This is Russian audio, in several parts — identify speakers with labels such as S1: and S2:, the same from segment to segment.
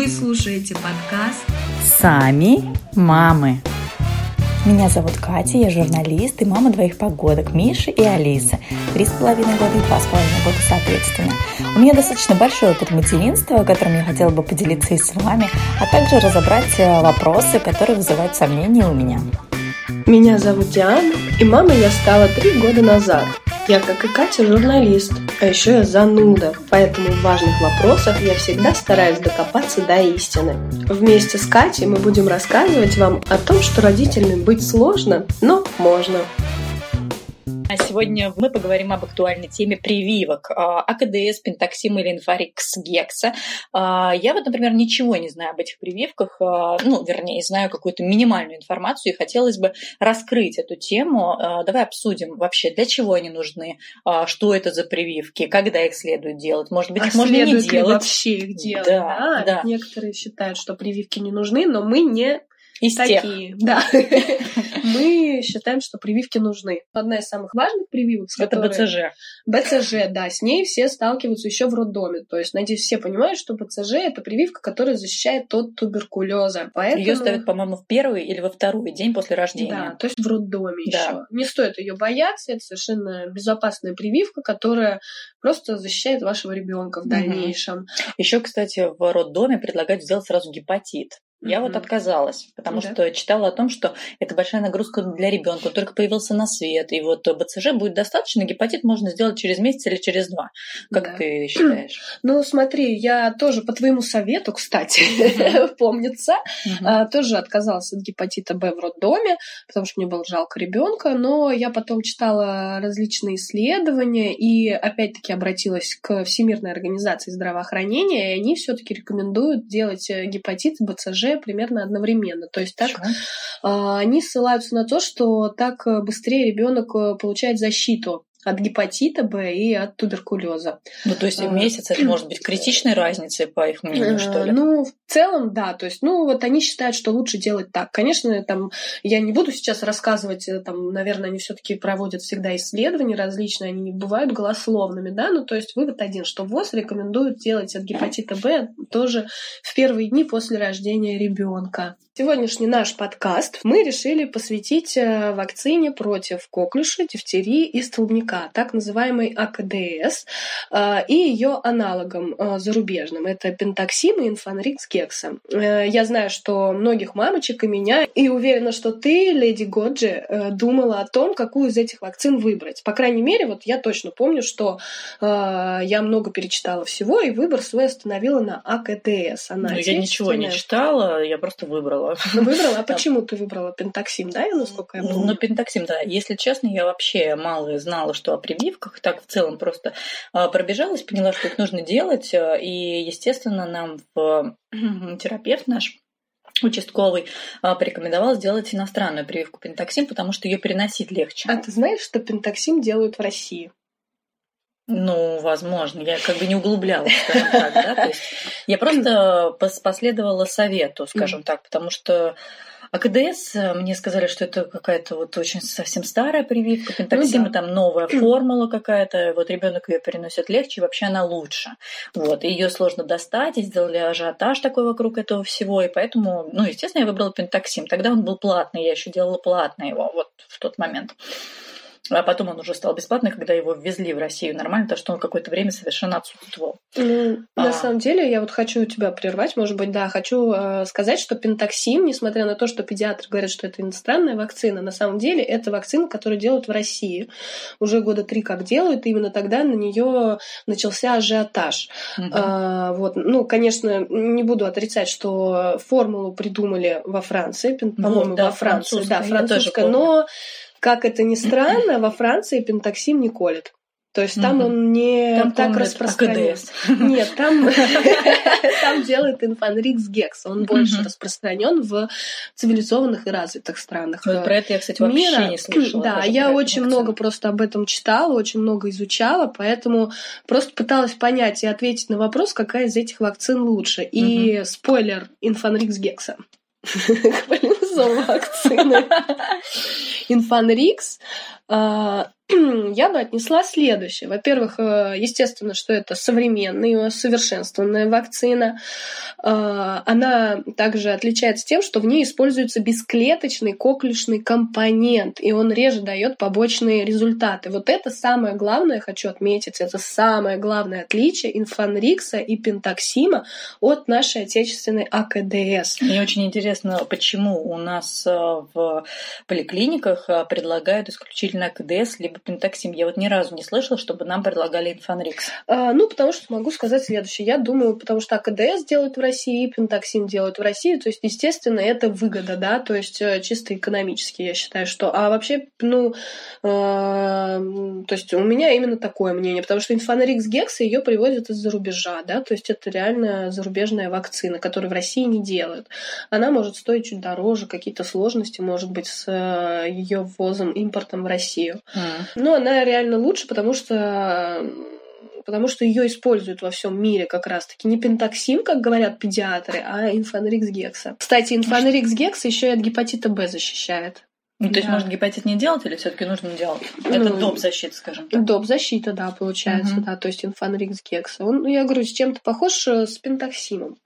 S1: Вы слушаете подкаст
S2: «Сами мамы». Меня зовут Катя, я журналист и мама двоих погодок, Миши и Алисы. Три с половиной года и два с половиной года соответственно. У меня достаточно большой опыт материнства, которым я хотела бы поделиться и с вами, а также разобрать э, вопросы, которые вызывают сомнения у меня.
S3: Меня зовут Диана, и мамой я стала три года назад. Я, как и Катя, журналист, а еще я зануда, поэтому в важных вопросах я всегда стараюсь докопаться до истины. Вместе с Катей мы будем рассказывать вам о том, что родителями быть сложно, но можно.
S2: А сегодня мы поговорим об актуальной теме прививок. А, АКДС, Пентаксим или Инфарикс Гекса. А, я вот, например, ничего не знаю об этих прививках, ну, вернее, знаю какую-то минимальную информацию и хотелось бы раскрыть эту тему. Давай обсудим вообще, для чего они нужны, что это за прививки, когда их следует делать. Может быть, их а можно не делать.
S3: вообще их делать, да, да? да? Некоторые считают, что прививки не нужны, но мы не
S2: из
S3: такие,
S2: тех.
S3: да. Мы считаем, что прививки нужны. Одна из самых важных прививок,
S2: это БЦЖ.
S3: БЦЖ, да, с ней все сталкиваются еще в роддоме. То есть, надеюсь, все понимают, что БЦЖ это прививка, которая защищает от туберкулеза.
S2: Поэтому... Ее ставят, по-моему, в первый или во второй день после рождения.
S3: Да, то есть в роддоме да. еще. Не стоит ее бояться, это совершенно безопасная прививка, которая просто защищает вашего ребенка в дальнейшем. Угу.
S2: Еще, кстати, в роддоме предлагают сделать сразу гепатит. Я mm-hmm. вот отказалась, потому да. что читала о том, что это большая нагрузка для ребенка, он только появился на свет, и вот БЦЖ будет достаточно, гепатит можно сделать через месяц или через два. Как да. ты считаешь?
S3: Ну, смотри, я тоже по твоему совету, кстати, mm-hmm. помнится, mm-hmm. тоже отказалась от гепатита Б в роддоме, потому что мне было жалко ребенка, но я потом читала различные исследования и опять-таки обратилась к Всемирной организации здравоохранения, и они все-таки рекомендуют делать э, гепатит БЦЖ примерно одновременно. То есть так а, они ссылаются на то, что так э, быстрее ребенок э, получает защиту от гепатита Б и от туберкулеза.
S2: Ну, то есть в а, месяц это может быть критичной разницей, по их мнению, что ли?
S3: Ну, в целом, да. То есть, ну, вот они считают, что лучше делать так. Конечно, там, я не буду сейчас рассказывать, э, там, наверное, они все таки проводят всегда исследования различные, они бывают голословными, да, ну, то есть вывод один, что ВОЗ рекомендует делать от гепатита Б тоже в первые дни после рождения ребенка. Сегодняшний наш подкаст мы решили посвятить э, вакцине против коклюша, дифтерии и столбняка, так называемой АКДС, э, и ее аналогом э, зарубежным. Это пентаксим и инфанрикс гекса. Я знаю, что многих мамочек и меня, и уверена, что ты, леди Годжи, думала о том, какую из этих вакцин выбрать. По крайней мере, вот я точно помню, что я много перечитала всего, и выбор свой остановила на АКДС.
S2: Она ну, я ничего не читала, я просто выбрала выбрала.
S3: Ну, выбрала? А почему ты выбрала пентаксим, да, насколько я помню?
S2: Ну, пентаксим, да. Если честно, я вообще мало знала, что о прививках. Так в целом просто а, пробежалась, поняла, что их нужно делать. А, и, естественно, нам в терапевт наш участковый а, порекомендовал сделать иностранную прививку пентаксим, потому что ее переносить легче.
S3: А ты знаешь, что пентаксим делают в России?
S2: Ну, возможно. Я как бы не углублялась, скажем так, да. То есть я просто последовала совету, скажем так, потому что АКДС, э, мне сказали, что это какая-то вот очень совсем старая прививка, пентаксима, ну, да. там новая формула какая-то, вот ребенок ее переносит легче, вообще она лучше. Вот, ее сложно достать, и сделали ажиотаж такой вокруг этого всего, и поэтому, ну, естественно, я выбрала пентаксим. Тогда он был платный, я еще делала платно его вот в тот момент. А потом он уже стал бесплатный, когда его ввезли в Россию нормально, то что он какое-то время совершенно отсутствовал.
S3: Ну, а... На самом деле, я вот хочу тебя прервать, может быть, да, хочу э, сказать, что пентаксим, несмотря на то, что педиатры говорят, что это иностранная вакцина, на самом деле это вакцина, которую делают в России. Уже года три как делают, и именно тогда на нее начался ажиотаж. Угу. А, вот, ну, конечно, не буду отрицать, что формулу придумали во Франции, по-моему, ну, да, во Франции, да, французская, но как это ни странно, во Франции пентаксим не колет. То есть там он не там так распространен. Нет, там, там делает инфанрикс гекс. Он больше распространен в цивилизованных и развитых странах.
S2: Вот про это я, кстати, вообще мира. не слышала.
S3: Да, я очень много просто об этом читала, очень много изучала, поэтому просто пыталась понять и ответить на вопрос, какая из этих вакцин лучше. И спойлер, инфанрикс гекса. Блин, вакцины. Инфанрикс я бы отнесла следующее. Во-первых, э, естественно, что это современная, совершенствованная вакцина. А, она также отличается тем, что в ней используется бесклеточный коклюшный компонент, и он реже дает побочные результаты. Вот это самое главное, хочу отметить, это самое главное отличие инфанрикса и пентаксима от нашей отечественной АКДС.
S2: Мне очень интересно, почему у нас э, в поликлиниках э, предлагают исключительно АКДС либо пентаксим. Я вот ни разу не слышала, чтобы нам предлагали инфанрикс.
S3: А, ну, потому что могу сказать следующее. Я думаю, потому что АКДС делают в России, пентаксим делают в России, то есть, естественно, это выгода, да, то есть э, чисто экономически, я считаю, что... А вообще, ну, э, то есть у меня именно такое мнение, потому что инфанрикс гекса ее привозят из-за рубежа, да, то есть это реально зарубежная вакцина, которую в России не делают. Она может стоить чуть дороже, какие-то сложности, может быть, с э, ее ввозом, импортом в Россию. Mm. Но она реально лучше, потому что потому что ее используют во всем мире как раз-таки не пентаксим, как говорят педиатры, а инфанрикс гекса. Кстати, инфанрикс гекса еще и от гепатита Б защищает.
S2: Ну, то есть, да. может, гепатит не делать или все-таки нужно делать? Ну, Это доп. защита, скажем так.
S3: Доп. защита, да, получается, угу. да, то есть инфанрикс гекса. Он, ну, я говорю, с чем-то похож э, с пентаксимом.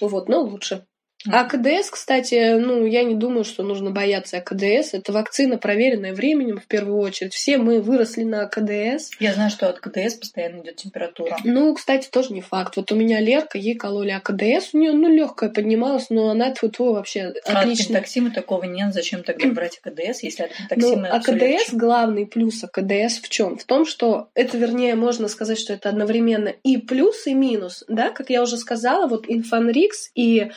S3: Вот, но лучше. А КДС, кстати, ну, я не думаю, что нужно бояться АКДС. Это вакцина, проверенная временем в первую очередь. Все мы выросли на КДС.
S2: Я знаю, что от КДС постоянно идет температура.
S3: Ну, кстати, тоже не факт. Вот у меня Лерка, ей кололи АКДС, у нее, ну, легкая поднималась, но она тьфу -тьфу, вообще
S2: а отлично. от пентоксима такого нет. Зачем тогда брать АКДС, если от пентоксима
S3: ну, АКДС, легче? главный плюс АКДС в чем? В том, что это, вернее, можно сказать, что это одновременно и плюс, и минус, да, как я уже сказала, вот инфанрикс и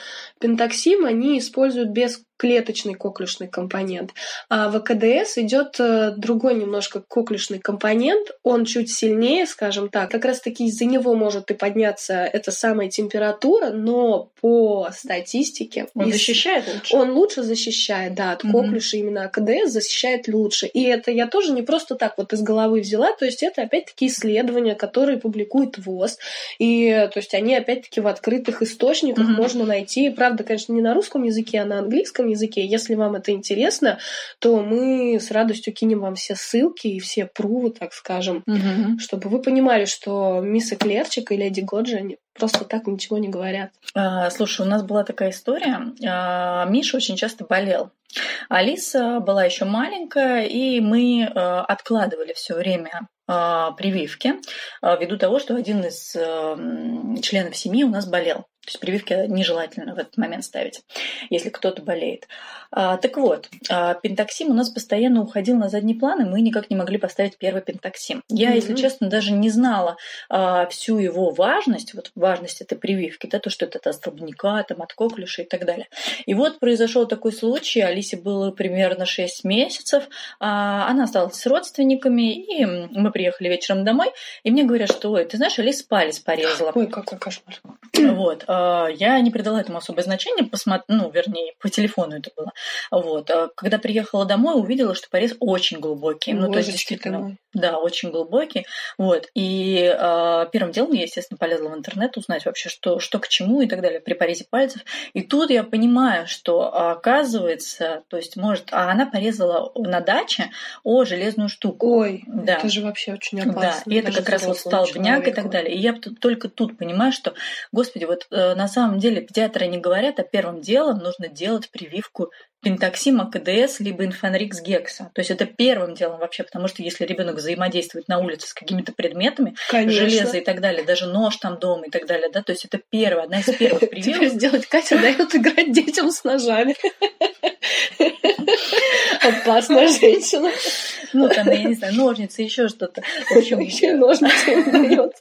S3: пентоксим, они используют без клеточный коклюшный компонент. А в АКДС идет э, другой немножко коклюшный компонент, он чуть сильнее, скажем так. Как раз таки из-за него может и подняться эта самая температура, но по статистике...
S2: Он из... защищает лучше?
S3: Он лучше защищает, да, от угу. именно АКДС защищает лучше. И это я тоже не просто так вот из головы взяла, то есть это опять-таки исследования, которые публикует ВОЗ, и то есть они опять-таки в открытых источниках угу. можно найти, правда, конечно, не на русском языке, а на английском языке. Если вам это интересно, то мы с радостью кинем вам все ссылки и все прувы, так скажем, угу. чтобы вы понимали, что мисс Эклерчик и леди Годжи просто так ничего не говорят.
S2: А, слушай, у нас была такая история. А, Миша очень часто болел. Алиса была еще маленькая, и мы а, откладывали все время а, прививки а, ввиду того, что один из членов семьи у нас болел. То есть прививки нежелательно в этот момент ставить, если кто-то болеет. А, так вот, а, пентаксим у нас постоянно уходил на задний план, и мы никак не могли поставить первый пентаксим. Я, mm-hmm. если честно, даже не знала а, всю его важность, вот важность этой прививки, да, то, что это от столбняка, там, от коклюша и так далее. И вот произошел такой случай, Алисе было примерно 6 месяцев, а, она осталась с родственниками, и мы приехали вечером домой, и мне говорят, что, ой, ты знаешь, Алиса палец порезала.
S3: Ой, какой кошмар.
S2: Вот. А, я не придала этому особое значение, посмотр... ну, вернее, по телефону это было. Вот. А когда приехала домой, увидела, что порез очень глубокий.
S3: ну,
S2: то есть,
S3: действительно,
S2: да, очень глубокий. Вот. И э, первым делом я, естественно, полезла в интернет узнать вообще, что, что к чему и так далее при порезе пальцев. И тут я понимаю, что оказывается, то есть, может, а она порезала на даче о железную штуку.
S3: Ой, да. это же вообще очень опасно.
S2: Да, и это как раз вот столбняк и так далее. И я только тут понимаю, что, господи, вот э, на самом деле педиатры не говорят, а первым делом нужно делать прививку пентоксима КДС либо инфанрикс гекса. То есть это первым делом вообще, потому что если ребенок взаимодействует на улице с какими-то предметами, Конечно. железо и так далее, даже нож там дома и так далее, да, то есть это первое, одна из первых прививок. Теперь
S3: сделать Катя дает играть детям с ножами. Опасная женщина.
S2: Ну, там, я не знаю, ножницы, еще что-то. В общем,
S3: еще ножницы дает.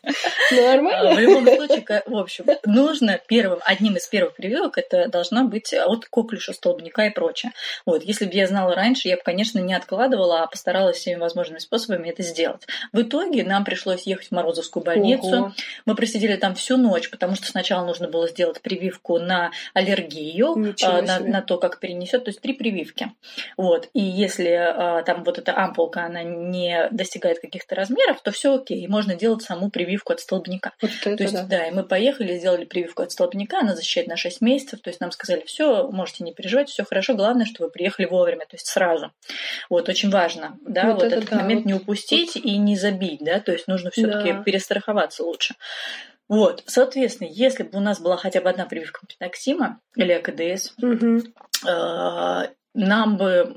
S3: Нормально.
S2: В любом случае, в общем, нужно первым, одним из первых прививок это должна быть от коклюша, столбняка и прочее. Вот, если бы я знала раньше, я бы, конечно, не откладывала, а постаралась всеми возможными способами это сделать. В итоге нам пришлось ехать в Морозовскую больницу. Ого. Мы просидели там всю ночь, потому что сначала нужно было сделать прививку на аллергию, а, на, на то, как перенесет, то есть три прививки. Вот. И если а, там вот эта ампулка, она не достигает каких-то размеров, то все окей, можно делать саму прививку от столбняка.
S3: Вот
S2: то есть,
S3: да.
S2: да. и мы поехали, сделали прививку от столбняка, она защищает на 6 месяцев, то есть нам сказали, все, можете не переживать, все хорошо, главное, что вы приехали вовремя, то есть сразу. Вот, очень важно, да,
S3: Вот
S2: вот,
S3: это
S2: этот
S3: да,
S2: момент
S3: вот-
S2: не упустить и не забить, да, то есть нужно все-таки
S3: Да.
S2: перестраховаться лучше. Вот, соответственно, если бы у нас была хотя бы одна прививка пентаксима или АКДС,
S3: Мгм.
S2: э, нам бы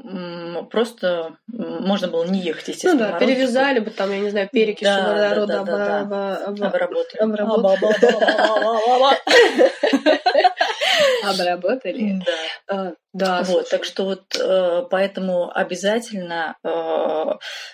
S2: просто можно было не ехать,
S3: Ну
S2: естественно.
S3: да,
S2: на родину.
S3: перевязали бы там, я не знаю, перекись
S2: Да,
S3: водорода
S2: да, да, да, Обработали.
S3: Обработали.
S2: Да.
S3: А, Да,
S2: Вот, так что вот э, поэтому обязательно э,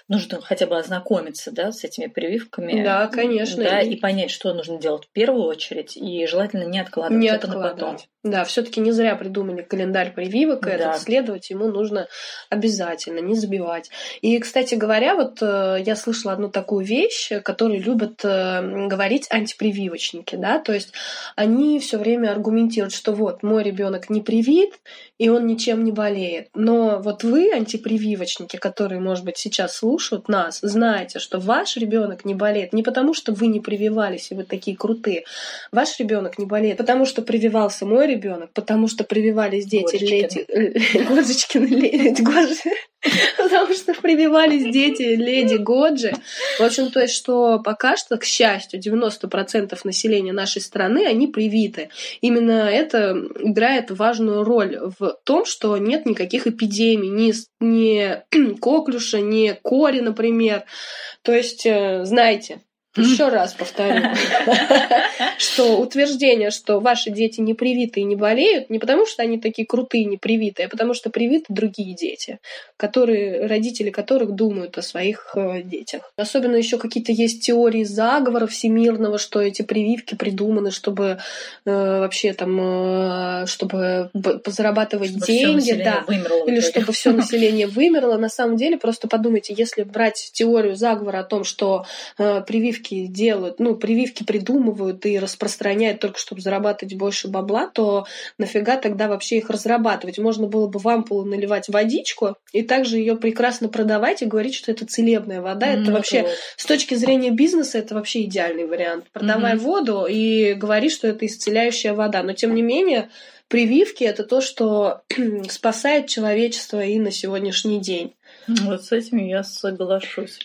S2: нужно хотя бы ознакомиться, да, с этими прививками.
S3: Да, конечно.
S2: Да,
S3: И-
S2: понять, что нужно делать в первую очередь, и желательно не откладывать
S3: не
S2: это на потом.
S3: откладывать. Да, все-таки не зря придумали календарь прививок, и
S2: Да.
S3: этот следовать ему нужно обязательно, не забивать. И, кстати говоря, вот э, я слышала одну такую вещь, которую любят говорить антипрививочники, да, то есть они все время аргументируют, что вот мой ребенок не привит, и он ничем не болеет. Но вот вы, антипрививочники, которые, может быть, сейчас слушают нас, знаете, что ваш ребенок не болеет не потому, что вы не прививались, и вы такие крутые. Ваш ребенок не болеет, потому что прививался мой ребенок, потому что прививались дети леди... Годжичкины леди... Годжи. Потому что прививались дети леди Годжи. В общем, то есть, что пока что, к счастью, 90% населения нашей страны, они привиты. Именно это играет важную роль в том, что нет никаких эпидемий, ни, ни коклюша, ни кори, например. То есть, э, знаете, еще раз повторю, что утверждение, что ваши дети не привиты и не болеют, не потому что они такие крутые не привитые, а потому что привиты другие дети, которые, родители которых думают о своих э, детях. Особенно еще какие-то есть теории заговора всемирного, что эти прививки придуманы, чтобы э, вообще там, э, чтобы зарабатывать
S2: Чтобы
S3: деньги, да,
S2: вымерло
S3: или чтобы все население вымерло. На самом деле, просто подумайте, если брать теорию заговора о том, что э, прививки делают, ну, прививки придумывают и распространяют только чтобы зарабатывать больше бабла, то нафига тогда вообще их разрабатывать? Можно было бы в ампулу наливать водичку и также ее прекрасно продавать и говорить, что это целебная вода. Это
S2: Ну,
S3: вообще
S2: вот.
S3: с точки зрения бизнеса это вообще идеальный вариант. Продавай
S2: Мгм.
S3: воду и говори, что это исцеляющая вода. Но тем не менее, прививки это то, что спасает человечество и на сегодняшний день.
S2: Вот с этим я соглашусь.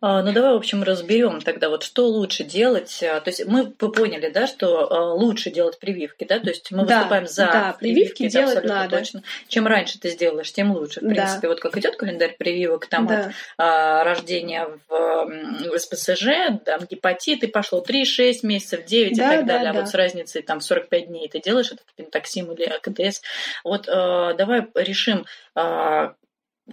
S2: А, ну давай, в общем, разберем тогда, вот что лучше делать. А, То есть мы вы поняли, да, что а, лучше делать прививки, да? То есть мы
S3: Да,
S2: выступаем за
S3: да, прививки
S2: это
S3: делать
S2: абсолютно
S3: надо.
S2: точно. Чем раньше ты сделаешь, тем лучше. В
S3: Да.
S2: принципе, вот как идет календарь прививок, там от
S3: Да.
S2: а, рождения в, в СПСЖ, там гепатит, и пошло 3, 6 месяцев, 9
S3: Да,
S2: и так
S3: да,
S2: далее. А
S3: да.
S2: вот с разницей там 45 дней ты делаешь этот пентаксим или АКДС. Вот а, давай решим, а,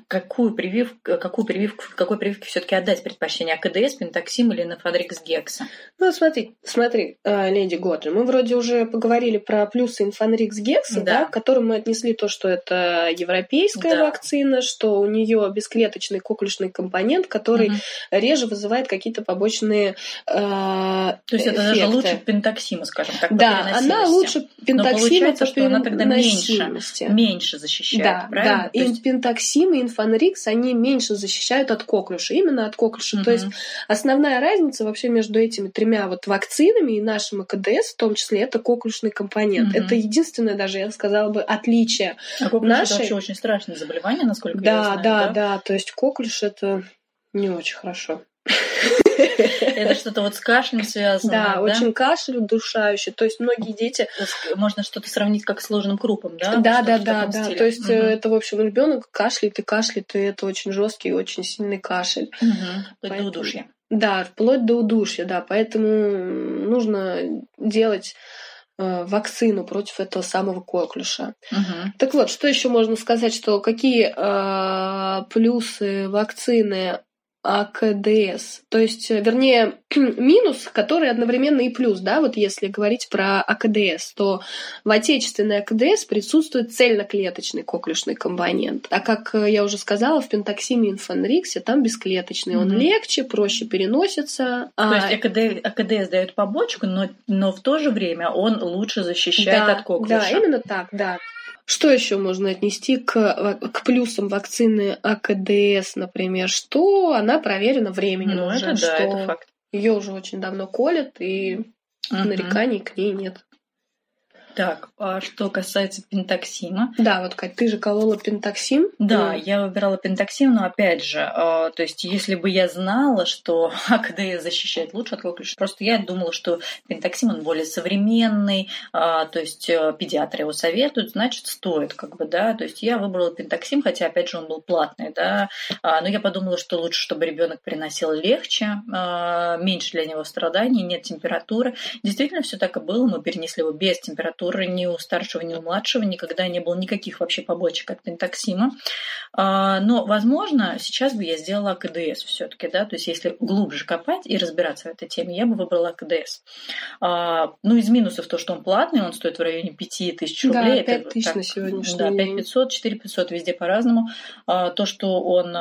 S2: какую прививку, какую прививку, какой прививке все-таки отдать предпочтение АКДС, пентаксим или нафадрикс гекса?
S3: Ну, смотри, смотри, э, леди Годжи, мы вроде уже поговорили про плюсы инфанрикс гекса, да.
S2: Да.
S3: к которым мы отнесли то, что это европейская
S2: Да.
S3: вакцина, что у нее бесклеточный коклюшный компонент, который
S2: Мгм.
S3: реже вызывает какие-то побочные э,
S2: То есть это даже
S3: эффекты.
S2: лучше пентаксима, скажем так,
S3: Да, она лучше пентаксима
S2: получается,
S3: по
S2: что она тогда меньше. Меньше защищает,
S3: Да,
S2: правильно?
S3: да. И
S2: есть-
S3: пентаксим и инфанрикс, они меньше защищают от коклюша, именно от коклюша. То
S2: Мгм.
S3: есть основная разница вообще между этими тремя вот вакцинами и нашим АКДС, в том числе, это коклюшный компонент.
S2: Мгм.
S3: Это единственное даже, я сказала бы, отличие.
S2: А коклюш
S3: наши-
S2: это вообще очень страшное заболевание, насколько я
S3: Да,
S2: знаю.
S3: да, да. То есть коклюш это не очень хорошо.
S2: Это что-то вот с кашлем связано,
S3: Да,
S2: да?
S3: очень кашель удушающий. То есть многие дети
S2: Можно что-то сравнить как с ложным крупом, да?
S3: Да, да, да, да.
S2: стиле.
S3: То есть э, это, в общем, ребенок кашляет и кашляет, и это очень жесткий и очень сильный кашель.
S2: До
S3: Поэтому-
S2: удушья.
S3: Да, вплоть до удушья, да. Поэтому нужно делать э, вакцину против этого самого коклюша.
S2: Мгм.
S3: Так вот, что еще можно сказать, что какие э, плюсы вакцины АКДС, то есть, э, вернее, минус, который одновременно и плюс, да, вот если говорить про АКДС, то в отечественной АКДС присутствует цельноклеточный коклюшный компонент, а как э, я уже сказала, в пентаксиме и инфанриксе там бесклеточный, он
S2: Мгм.
S3: легче, проще переносится.
S2: То
S3: а-
S2: есть АКД, АКДС дает побочку, но, но в то же время он лучше защищает
S3: да,
S2: от коклюша.
S3: Да, именно так, да. Что еще можно отнести к, к плюсам вакцины АКДС, например? Что она проверена временем
S2: Ну,
S3: уже,
S2: это да,
S3: что
S2: это факт.
S3: Ее уже очень давно колят, и нареканий к ней нет.
S2: Так, а что касается пентаксима.
S3: Да, вот, Кать, ты же колола пентаксим.
S2: Да, mm. я выбирала пентаксим, но опять же, э, то есть если бы я знала, что АКД защищает лучше от коклюша, просто я думала, что пентаксим, он более современный, э, то есть э, педиатры его советуют, значит, стоит, как бы, да, то есть я выбрала пентаксим, хотя, опять же, он был платный, да, э, но я подумала, что лучше, чтобы ребенок приносил легче, э, меньше для него страданий, нет температуры. Действительно, все так и было, мы перенесли его без температуры, температуры ни у старшего, ни у младшего, никогда не было никаких вообще побочек от пентоксима. А, но, возможно, сейчас бы я сделала КДС все-таки, да, то есть если глубже копать и разбираться в этой теме, я бы выбрала КДС. А, ну, из минусов то, что он платный, он стоит в районе 5 тысяч рублей.
S3: Да, 5 тысяч на сегодняшний
S2: Да, 5 500, 4 500, везде по-разному. А, то, что он,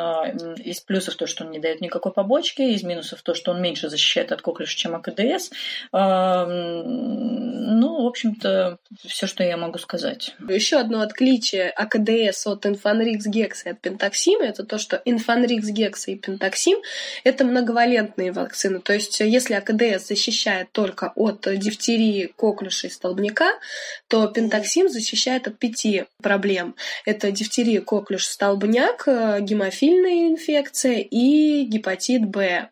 S2: из плюсов то, что он не дает никакой побочки, из минусов то, что он меньше защищает от коклюша, чем АКДС. Ну, в общем-то, все, что я могу сказать.
S3: Еще одно отличие АКДС от Инфанрикс Гекса и от Пентаксима это то, что Инфанрикс Гекса и Пентаксим это многовалентные вакцины. То есть, если АКДС защищает только от дифтерии, коклюша и столбняка, то Пентаксим защищает от пяти проблем. Это дифтерия, коклюш, столбняк, гемофильная инфекция и гепатит Б.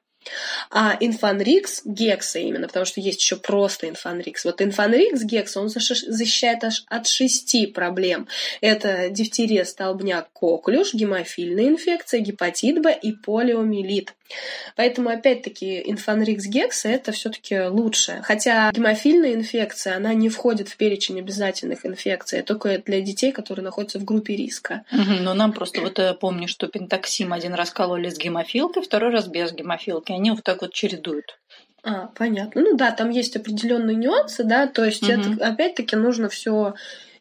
S3: А инфанрикс гекса именно, потому что есть еще просто инфанрикс. Вот инфанрикс гекса, он защищает аж от шести проблем. Это дифтерия, столбняк, коклюш, гемофильная инфекция, гепатит Б и полиомиелит. Поэтому, опять-таки, инфанрикс гекса это все-таки лучше. Хотя гемофильная инфекция, она не входит в перечень обязательных инфекций, только для детей, которые находятся в группе риска.
S2: но нам просто вот я помню, что пентаксим один раз кололи с гемофилкой, второй раз без гемофилки. Они вот так вот чередуют.
S3: А, понятно. Ну да, там есть определенные нюансы, да, то есть угу. это опять-таки нужно все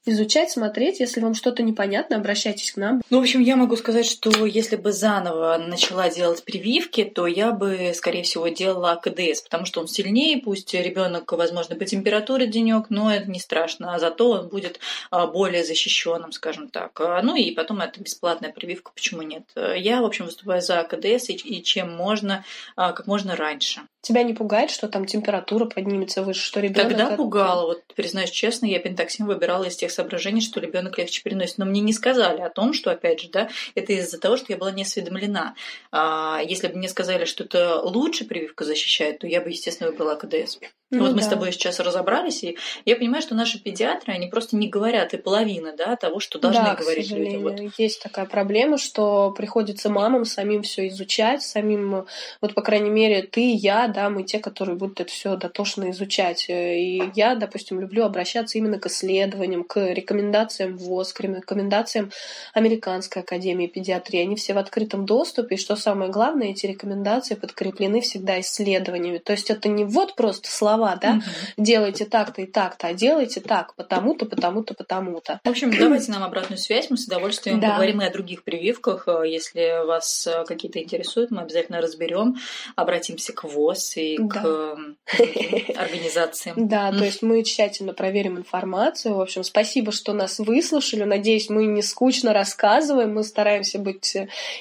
S3: изучать, смотреть. Если вам что-то непонятно, обращайтесь к нам.
S2: Ну, в общем, я могу сказать, что если бы заново начала делать прививки, то я бы, скорее всего, делала КДС, потому что он сильнее, пусть ребенок, возможно, по температуре денек, но это не страшно, а зато он будет а, более защищенным, скажем так. А, ну и потом это бесплатная прививка, почему нет? Я, в общем, выступаю за КДС и, чем можно, а, как можно раньше.
S3: Тебя не пугает, что там температура поднимется выше, что ребенок?
S2: Тогда пугало. Вот признаюсь честно, я пентоксин выбирала из тех соображений, что ребенок легче переносит. Но мне не сказали о том, что, опять же, да, это из-за того, что я была не осведомлена. А, если бы мне сказали, что это лучше прививка защищает, то я бы, естественно, выбрала КДС. Ну, вот да. мы с тобой сейчас разобрались, и я понимаю, что наши педиатры, они просто не говорят и половины да, того, что должны
S3: да,
S2: говорить
S3: людям.
S2: Вот.
S3: Есть такая проблема, что приходится мамам самим все изучать, самим, вот, по крайней мере, ты, я, да, мы те, которые будут это все дотошно изучать. И я, допустим, люблю обращаться именно к исследованиям, к рекомендациям ВОЗ, к рекомендациям Американской академии педиатрии. Они все в открытом доступе, и что самое главное, эти рекомендации подкреплены всегда исследованиями. То есть это не вот просто слова да, делайте так-то и так-то, а делайте так, потому-то, потому-то, потому-то.
S2: В общем, давайте нам обратную связь, мы с удовольствием да. поговорим и о других прививках. Если вас э, какие-то интересуют, мы обязательно разберем, обратимся к ВОЗ и да. к организациям.
S3: Да, то есть мы тщательно проверим информацию. В общем, спасибо, что нас выслушали. Надеюсь, мы не скучно рассказываем, мы стараемся быть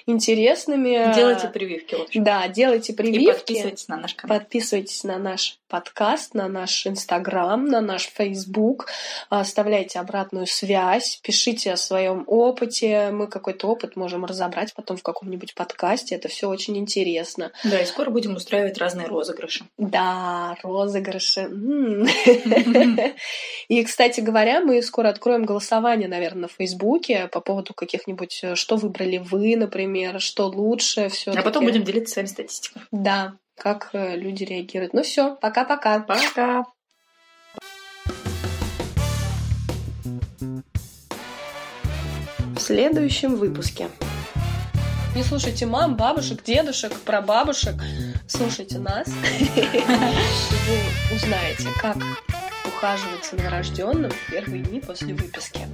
S3: интересными.
S2: Делайте прививки, в общем.
S3: Да, делайте прививки.
S2: И подписывайтесь на наш канал.
S3: Подписывайтесь на наш подкаст на наш Инстаграм, на наш Фейсбук. Оставляйте обратную связь, пишите о своем опыте. Мы какой-то опыт можем разобрать потом в каком-нибудь подкасте. Это все очень интересно.
S2: Да, и скоро будем устраивать разные розыгрыши.
S3: Да, розыгрыши. И, кстати говоря, мы скоро откроем голосование, наверное, на Фейсбуке по поводу каких-нибудь, э, что выбрали вы, например, что лучше, все.
S2: А потом будем делиться своими статистикой.
S3: Да, как э, люди реагируют. Ну все, пока-пока.
S2: Пока.
S3: В следующем выпуске. Не слушайте мам, бабушек, дедушек, прабабушек. Слушайте нас. Вы узнаете, как ухаживать за новорожденным в первые дни после выписки.